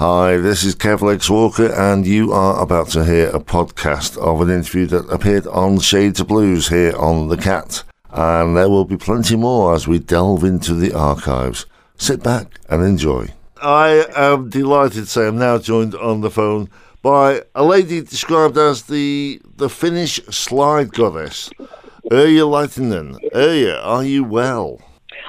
Hi, this is Kev Lex Walker, and you are about to hear a podcast of an interview that appeared on Shades of Blues here on The Cat. And there will be plenty more as we delve into the archives. Sit back and enjoy. I am delighted to say I'm now joined on the phone by a lady described as the the Finnish slide goddess, Erja Laitinen. Erja, are you well?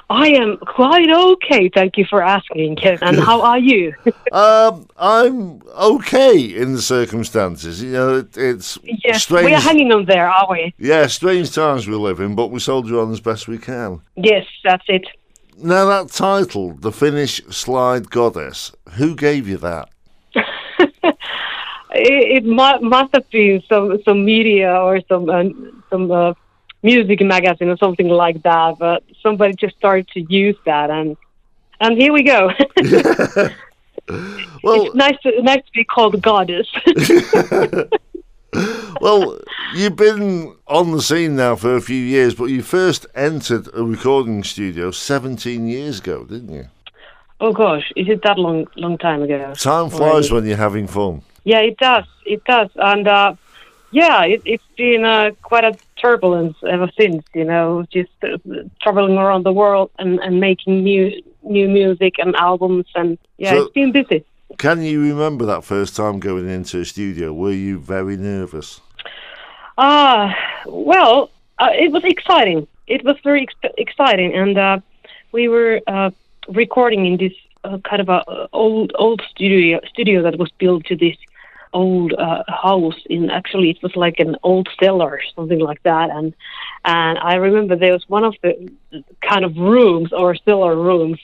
I am quite okay, thank you for asking, Kevin. And how are you? um, I'm okay in the circumstances. You know, it, it's yes, strange. we are hanging on there, are we? Yeah, strange times we live in, but we soldier on as best we can. Yes, that's it. Now, that title, The Finnish Slide Goddess, who gave you that? it, it must, must have been some some media or some uh, some uh, music magazine or something like that. But somebody just started to use that, and and here we go. well, it's nice to nice to be called goddess. well, you've been on the scene now for a few years, but you first entered a recording studio 17 years ago, didn't you? Oh gosh, is it that long long time ago? Time flies when you're having fun. Yeah, it does. It does, and uh, yeah, it, has been uh, quite a turbulence ever since. You know, just uh, traveling around the world and, and making new new music and albums, and yeah, so, it's been busy. Can you remember that first time going into a studio? Were you very nervous? Ah, uh, well, uh, it was exciting. It was very ex- exciting, and uh, we were uh, recording in this uh, kind of a old old studio studio that was built to this old uh, house in actually it was like an old cellar something like that. And and i remember there was one of the kind of rooms or cellar rooms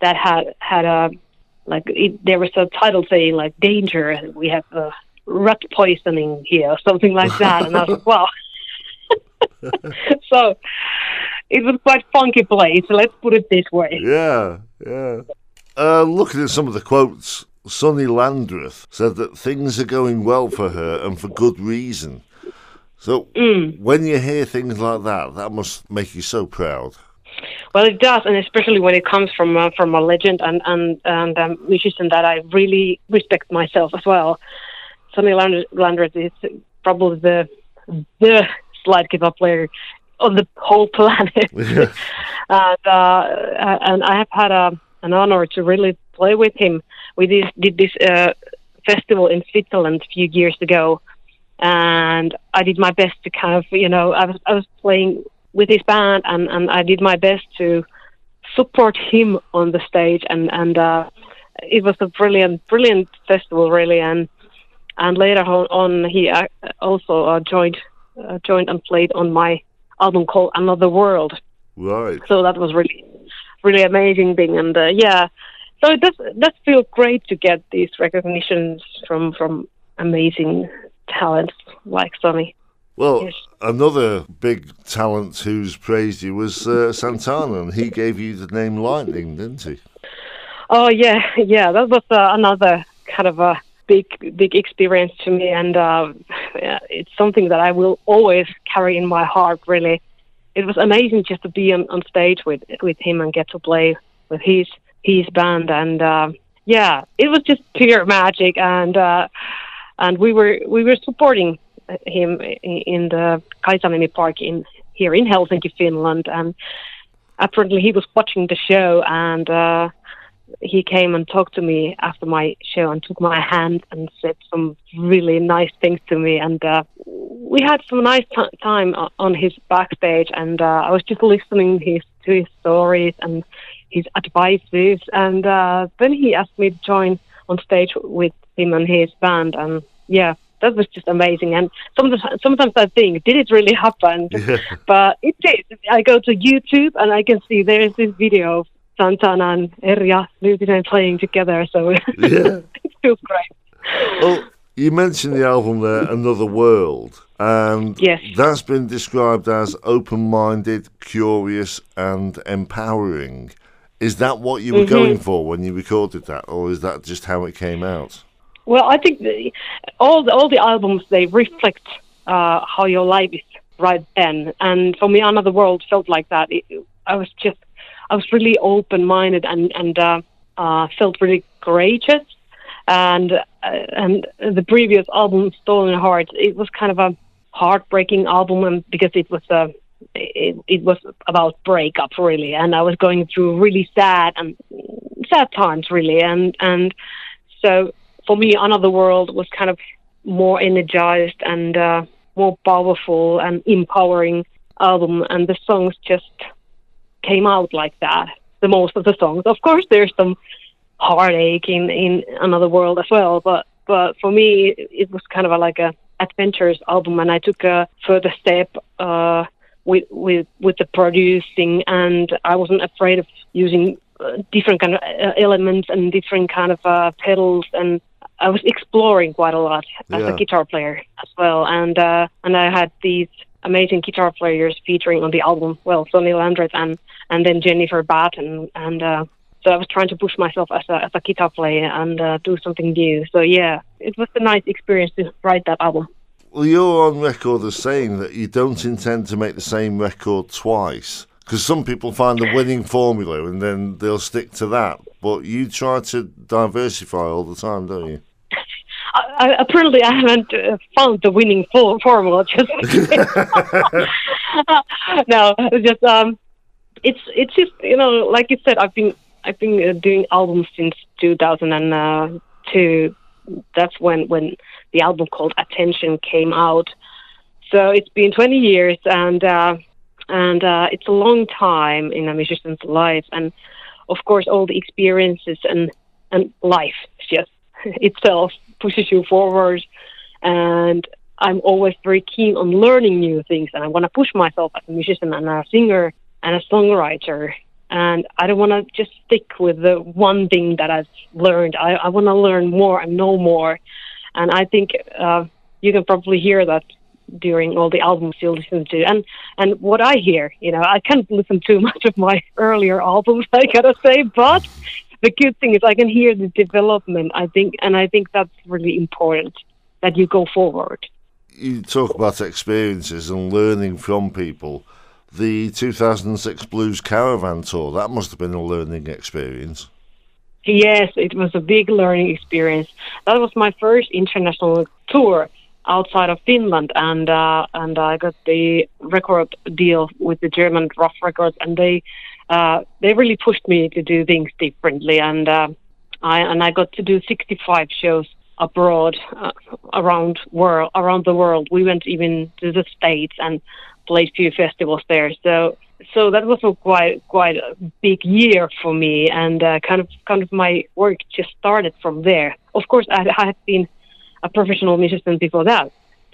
that had had a like it, there was a title saying like danger we have uh, rat poisoning here something like that. And i was like wow. So it was quite funky place let's put it this way. Yeah yeah. Uh, looking at some of the quotes Sonny Landreth said that things are going well for her and for good reason. So mm. when you hear things like that, that must make you so proud. Well, it does, and especially when it comes from uh, from a legend and and and a musician that I really respect myself as well. Sonny Landreth is probably the the slide guitar player on the whole planet, yeah. and uh, and I have had a, an honor to really play with him. We did, did this uh, festival in Switzerland a few years ago, and I did my best to kind of, you know, I was I was playing with his band, and and I did my best to support him on the stage, and and uh, it was a brilliant brilliant festival really, and and later on he uh, also uh, joined uh, joined and played on my album called Another World. Right. So that was really really amazing thing, and uh, yeah, so it does does feel great to get these recognitions from from amazing talents like Sonny. Well, yes. another big talent who's praised you was uh, Santana, and he gave you the name Lightning, didn't he? Oh yeah, yeah. That was uh, another kind of a big, big experience to me, and uh, yeah, it's something that I will always carry in my heart. Really, it was amazing just to be on, on stage with with him and get to play with his his band, and uh, yeah, it was just pure magic, and uh, and we were we were supporting him in the Kaisaniemi Park in here in Helsinki, Finland, and apparently he was watching the show and. Uh, he came and talked to me after my show and took my hand and said some really nice things to me and uh, we had some nice t- time on his backstage and uh, I was just listening his to his stories and his advices. And uh, then he asked me to join on stage with him and his band. And yeah, that was just amazing. And sometimes, sometimes I think, did it really happen? Yeah. But it did. I go to YouTube and I can see there is this video of Santana and Erja Laitinen playing together. So yeah. it feels great. Well, you mentioned the album there, Another World, and yes. that's been described as open minded, curious, and empowering. Is that what you were mm-hmm. going for when you recorded that, or is that just how it came out? Well, I think the, all the, all the albums they reflect uh, how your life is right then, and for me, Another World felt like that. It, I was just I was really open minded and and uh, uh, felt really courageous, and uh, and the previous album, Stolen Hearts, it was kind of a heartbreaking album, and because it was a it, it was about breakup really, and I was going through really sad and sad times really, and and so for me, Another World was kind of more energized and uh, more powerful and empowering album, and the songs just came out like that. The most of the songs, of course, there's some heartache in in Another World as well, but but for me, it, it was kind of a, like a adventures album, and I took a further step. Uh, with with with the producing, and I wasn't afraid of using uh, different kind of uh, elements and different kind of uh, pedals, and I was exploring quite a lot as Yeah. a guitar player as well, and uh, and I had these amazing guitar players featuring on the album. Well, Sonny Landreth and and then Jennifer Batten, and uh, so I was trying to push myself as a as a guitar player and uh, do something new. So yeah, it was a nice experience to write that album. Well, you're on record as saying that you don't intend to make the same record twice. Because some people find the winning formula and then they'll stick to that. But you try to diversify all the time, don't you? I, I, apparently, I haven't uh, found the winning for- formula. Just no, it's just um, it's it's just you know, like you said, I've been I've been uh, doing albums since 2002. That's when when the album called Attention came out. So it's been 20 years, and uh, and uh, it's a long time in a musician's life, and of course, all the experiences and and life just itself pushes you forward. And I'm always very keen on learning new things, and I want to push myself as a musician and a singer and a songwriter. And I don't want to just stick with the one thing that I've learned. I, I want to learn more and know more. And I think uh, you can probably hear that during all the albums you listen to. And and what I hear, you know, I can't listen too much of my earlier albums, I gotta say, but the good thing is I can hear the development. I think, and I think that's really important that you go forward. You talk about experiences and learning from people. The 2006 Blues Caravan Tour, that must have been a learning experience. Yes, it was a big learning experience. That was my first international tour outside of Finland, and uh, and I got the record deal with the German Ruf Records, and they uh, they really pushed me to do things differently, and uh, I and I got to do 65 shows abroad uh, around world around the world. We went even to the states and played few festivals there. So so that was a quite quite a big year for me, and uh, kind of kind of my work just started from there. Of course, I, I had been a professional musician before that,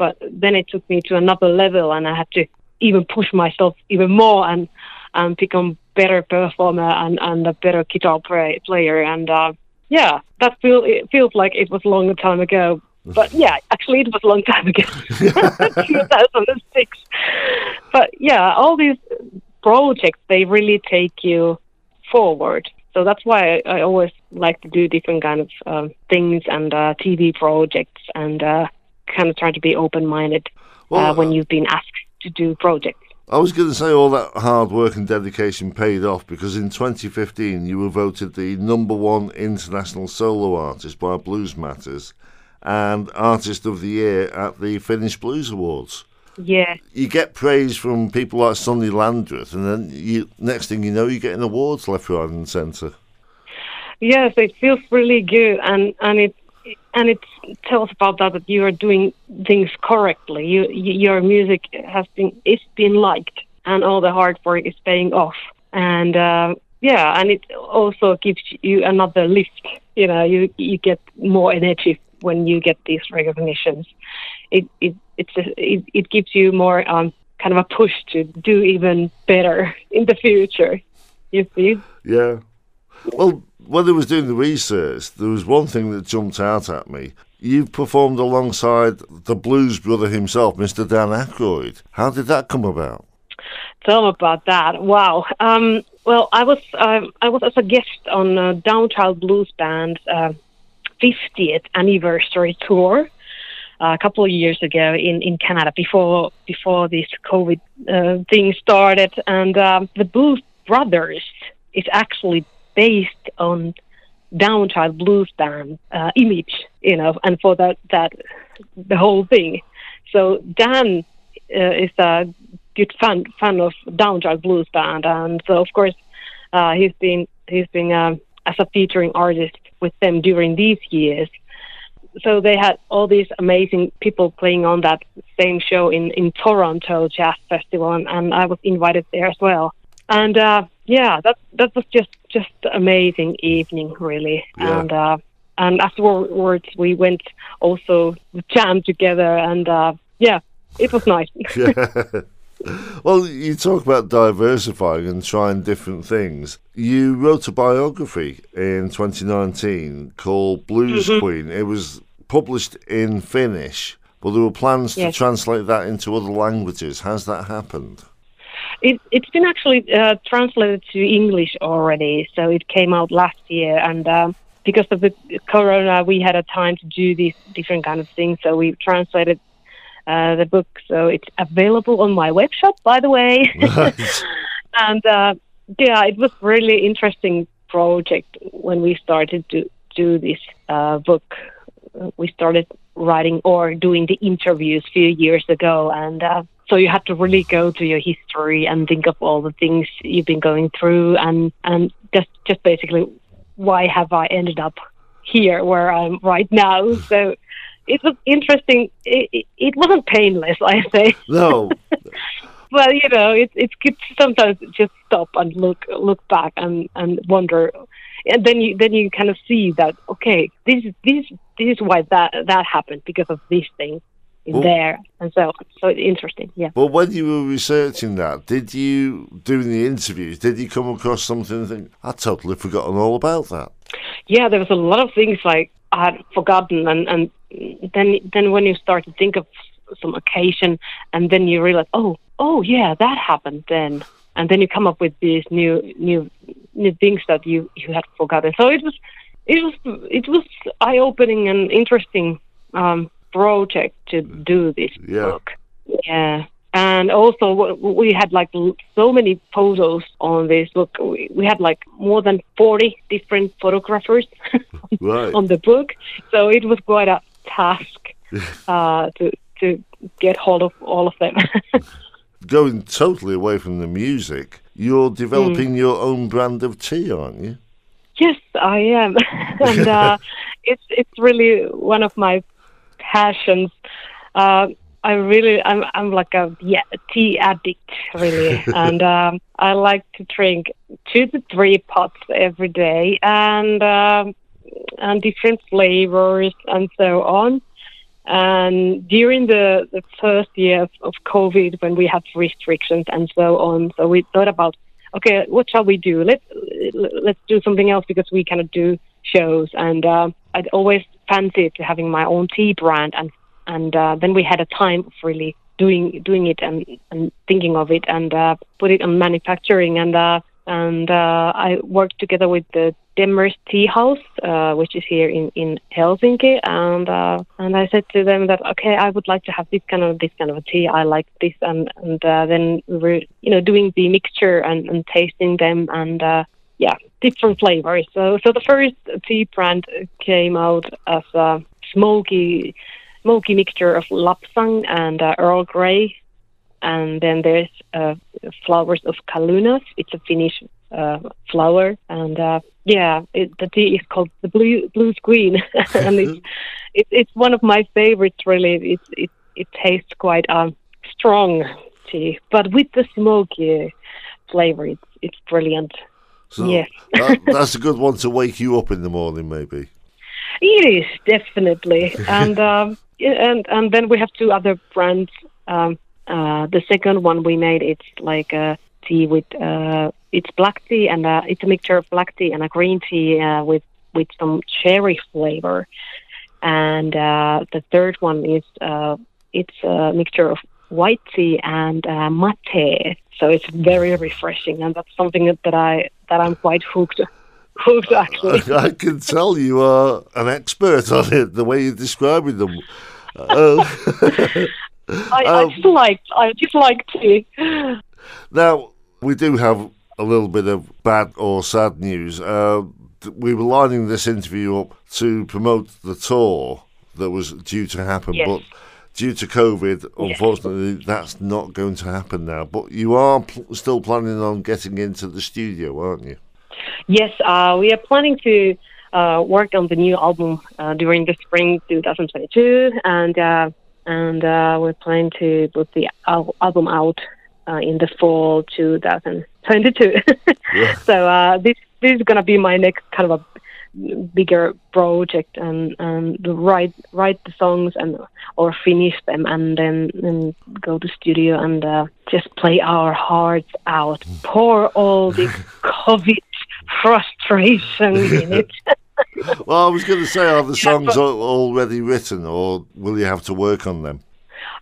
but then it took me to another level, and I had to even push myself even more and and become better performer and, and a better guitar play, player. And uh, yeah, that feel it feels like it was a long time ago. But yeah, actually, it was a long time ago, 2006. But yeah, all these projects they really take you forward. So that's why I, I always like to do different kind of um, things and uh, TV projects and uh, kind of try to be open-minded Well, uh, when you've been asked to do projects. I was going to say all that hard work and dedication paid off because in 2015 you were voted the number one international solo artist by Blues Matters and Artist of the Year at the Finnish Blues Awards. Yeah, You get praise from people like Sonny Landreth, and then you next thing you know, you're getting awards left, right, and centre. yes, it feels really good, and and it and it tells about that that you are doing things correctly. You, you your music has been is been liked, and all the hard work is paying off. And uh, yeah, and it also gives you another lift. You know, you you get more energy when you get these recognitions. It it it's a, it, it gives you more um, kind of a push to do even better in the future. You see. Yeah. Well, when I was doing the research, there was one thing that jumped out at me. You performed alongside the blues brother himself, Mr. Dan Aykroyd. How did that come about? Tell me about that. Wow. Um, well, I was um I was as a guest on uh, Downchild Blues Band's uh, 50th anniversary tour uh, a couple of years ago in, in Canada before before this COVID uh, thing started, and um, the Blues Brothers is actually based on Downchild Blues Band uh, image, you know, and for that that the whole thing. So Dan uh, is a good fan fan of Downchild Blues Band, and so of course uh, he's been he's been um, as a featuring artist with them during these years. So they had all these amazing people playing on that same show in, in Toronto Jazz Festival, and, and I was invited there as well. And uh, yeah, that that was just just amazing evening, really. Yeah. And uh, and afterwards we went also jam together, and uh, yeah, it was nice. well, you talk about diversifying and trying different things. You wrote a biography in 2019 called Blues Mm-hmm. Queen. It was published in Finnish, but there were plans to translate that into other languages. Has that happened? It, it's been actually uh, translated to English already, so it came out last year. And um, because of the corona, we had a time to do these different kind of things. So we translated uh, the book, so it's available on my web shop, by the way. and uh, yeah, it was really interesting project when we started to do this uh, book. We started writing or doing the interviews a few years ago, and uh, so you had to really go to your history and think of all the things you've been going through, and and just just basically why have I ended up here where I'm right now? So it was interesting. It, it, it wasn't painless, I say. No. well, you know, it's it's good to sometimes just stop and look look back and and wonder, and then you then you kind of see that okay, this is this this is why that that happened because of this thing in Well- there, and so so it's interesting, yeah. But when you were researching that, did you, doing the interviews, did you come across something and think, I totally forgotten all about that? yeah, there was a lot of things like had forgotten, and and then then when you start to think of some occasion, and then you realize, oh, oh yeah, that happened then, and then you come up with these new new new things that you you had forgotten. So it was it was it was eye opening and interesting um, project to do this Yeah. book. Yeah. And also, we had like so many photos on this book. We, had like more than 40 different photographers Right. on the book. So it was quite a task uh, to to get hold of all of them. Going totally away from the music, you're developing Hmm. your own brand of tea, aren't you? yes, I am, and uh, it's it's really one of my passions. Uh, I really, I'm, I'm like a yeah, tea addict, really, and um, I like to drink two to three pots every day, and um, and different flavors and so on. And during the, the first year of, of COVID, when we had restrictions and so on, so we thought about, okay, what shall we do? Let's let's do something else because we cannot do shows. And uh, I'd always fancied having my own tea brand, and and uh, then we had a time of really doing doing it and, and thinking of it and uh, put it on manufacturing and uh, and uh, I worked together with the Demers Tea House, uh, which is here in, in Helsinki, and uh, and I said to them that okay, I would like to have this kind of this kind of tea. I like this, and and uh, then we were you know doing the mixture and, and tasting them, and uh, yeah, different flavors. So so the first tea brand came out as a smoky smoky mixture of lapsang and uh, Earl Grey, and then there's uh, flowers of kalunas. It's a Finnish uh, flower, and uh, yeah, it, the tea is called the blue blues queen, and it's it, it's one of my favorites. Really, it it it tastes quite um, strong tea, but with the smoky flavor, it's it's brilliant. So Yes. that, that's a good one to wake you up in the morning, maybe. It is definitely, and um, and and then we have two other brands. Um, uh, the second one we made, it's like a tea with uh, it's black tea and uh, it's a mixture of black tea and a green tea uh, with with some cherry flavor. And uh, the third one is uh, it's a mixture of white tea and uh, mate. So it's very refreshing, and that's something that, that I that I'm quite hooked hooked actually. I can tell you are an expert on it, the way you're describing them. Uh, I, Um, I just like I just like tea. now, we do have a little bit of bad or sad news. Uh, we were lining this interview up to promote the tour that was due to happen, Yes. but due to COVID, unfortunately, that's not going to happen now. But you are pl- still planning on getting into the studio, aren't you? Yes, uh, we are planning to uh, work on the new album uh, during the spring 2022, and uh, and uh, we're planning to put the al- album out uh, in the fall 2022. Yeah. so uh, this this is gonna be my next kind of a bigger project, and and write write the songs and or finish them, and then and go to studio and uh, just play our hearts out, pour all the COVID frustration in it. Well, I was going to say, are the Yeah, songs but- already written, or will you have to work on them?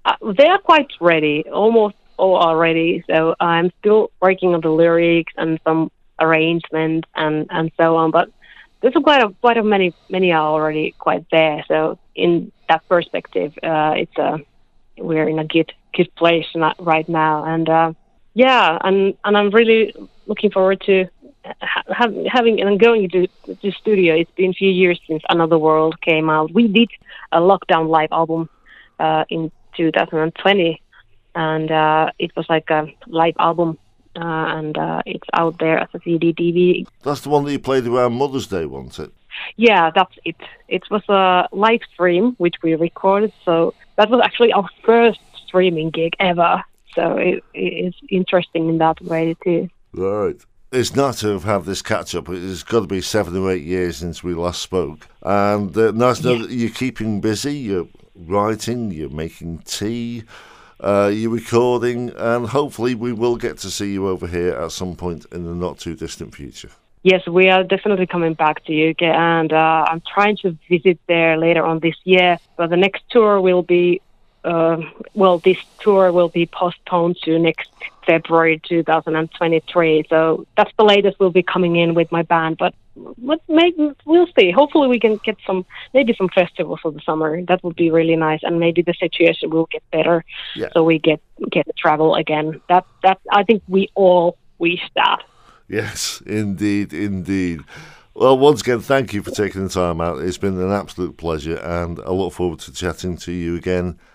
Uh, they are quite ready, almost all are ready. So I'm still working on the lyrics and some arrangements and, and so on. But there's quite a quite a many many are already quite there. So in that perspective, uh, it's a we're in a good good place right now. And uh, yeah, and and I'm really looking forward to ha- having and going to the studio. It's been a few years since Another World came out. We did a lockdown live album uh, in 2020, and uh, it was like a live album, uh, and uh, it's out there as a CD, DVD. That's the one that you played around Mother's Day, wasn't it? Yeah, that's it. It was a live stream which we recorded, so that was actually our first streaming gig ever. So it, it's interesting in that way too. Right. It's nice to have had this catch up. It's got to be seven or eight years since we last spoke. And uh, nice to know Yeah. that you're keeping busy, you're writing, you're making tea, uh, you're recording, and hopefully we will get to see you over here at some point in the not too distant future. Yes, we are definitely coming back to UK, and uh, I'm trying to visit there later on this year. But the next tour will be, uh, well, this tour will be postponed to next February 2023. So that's the latest we'll be coming in with my band. But what maybe we'll see. Hopefully, we can get some maybe some festivals for the summer. That would be really nice, and maybe the situation will get better, Yeah. so we get get to travel again. That that I think we all wish that. Yes, indeed, indeed. Well, once again, thank you for taking the time out. It's been an absolute pleasure, and I look forward to chatting to you again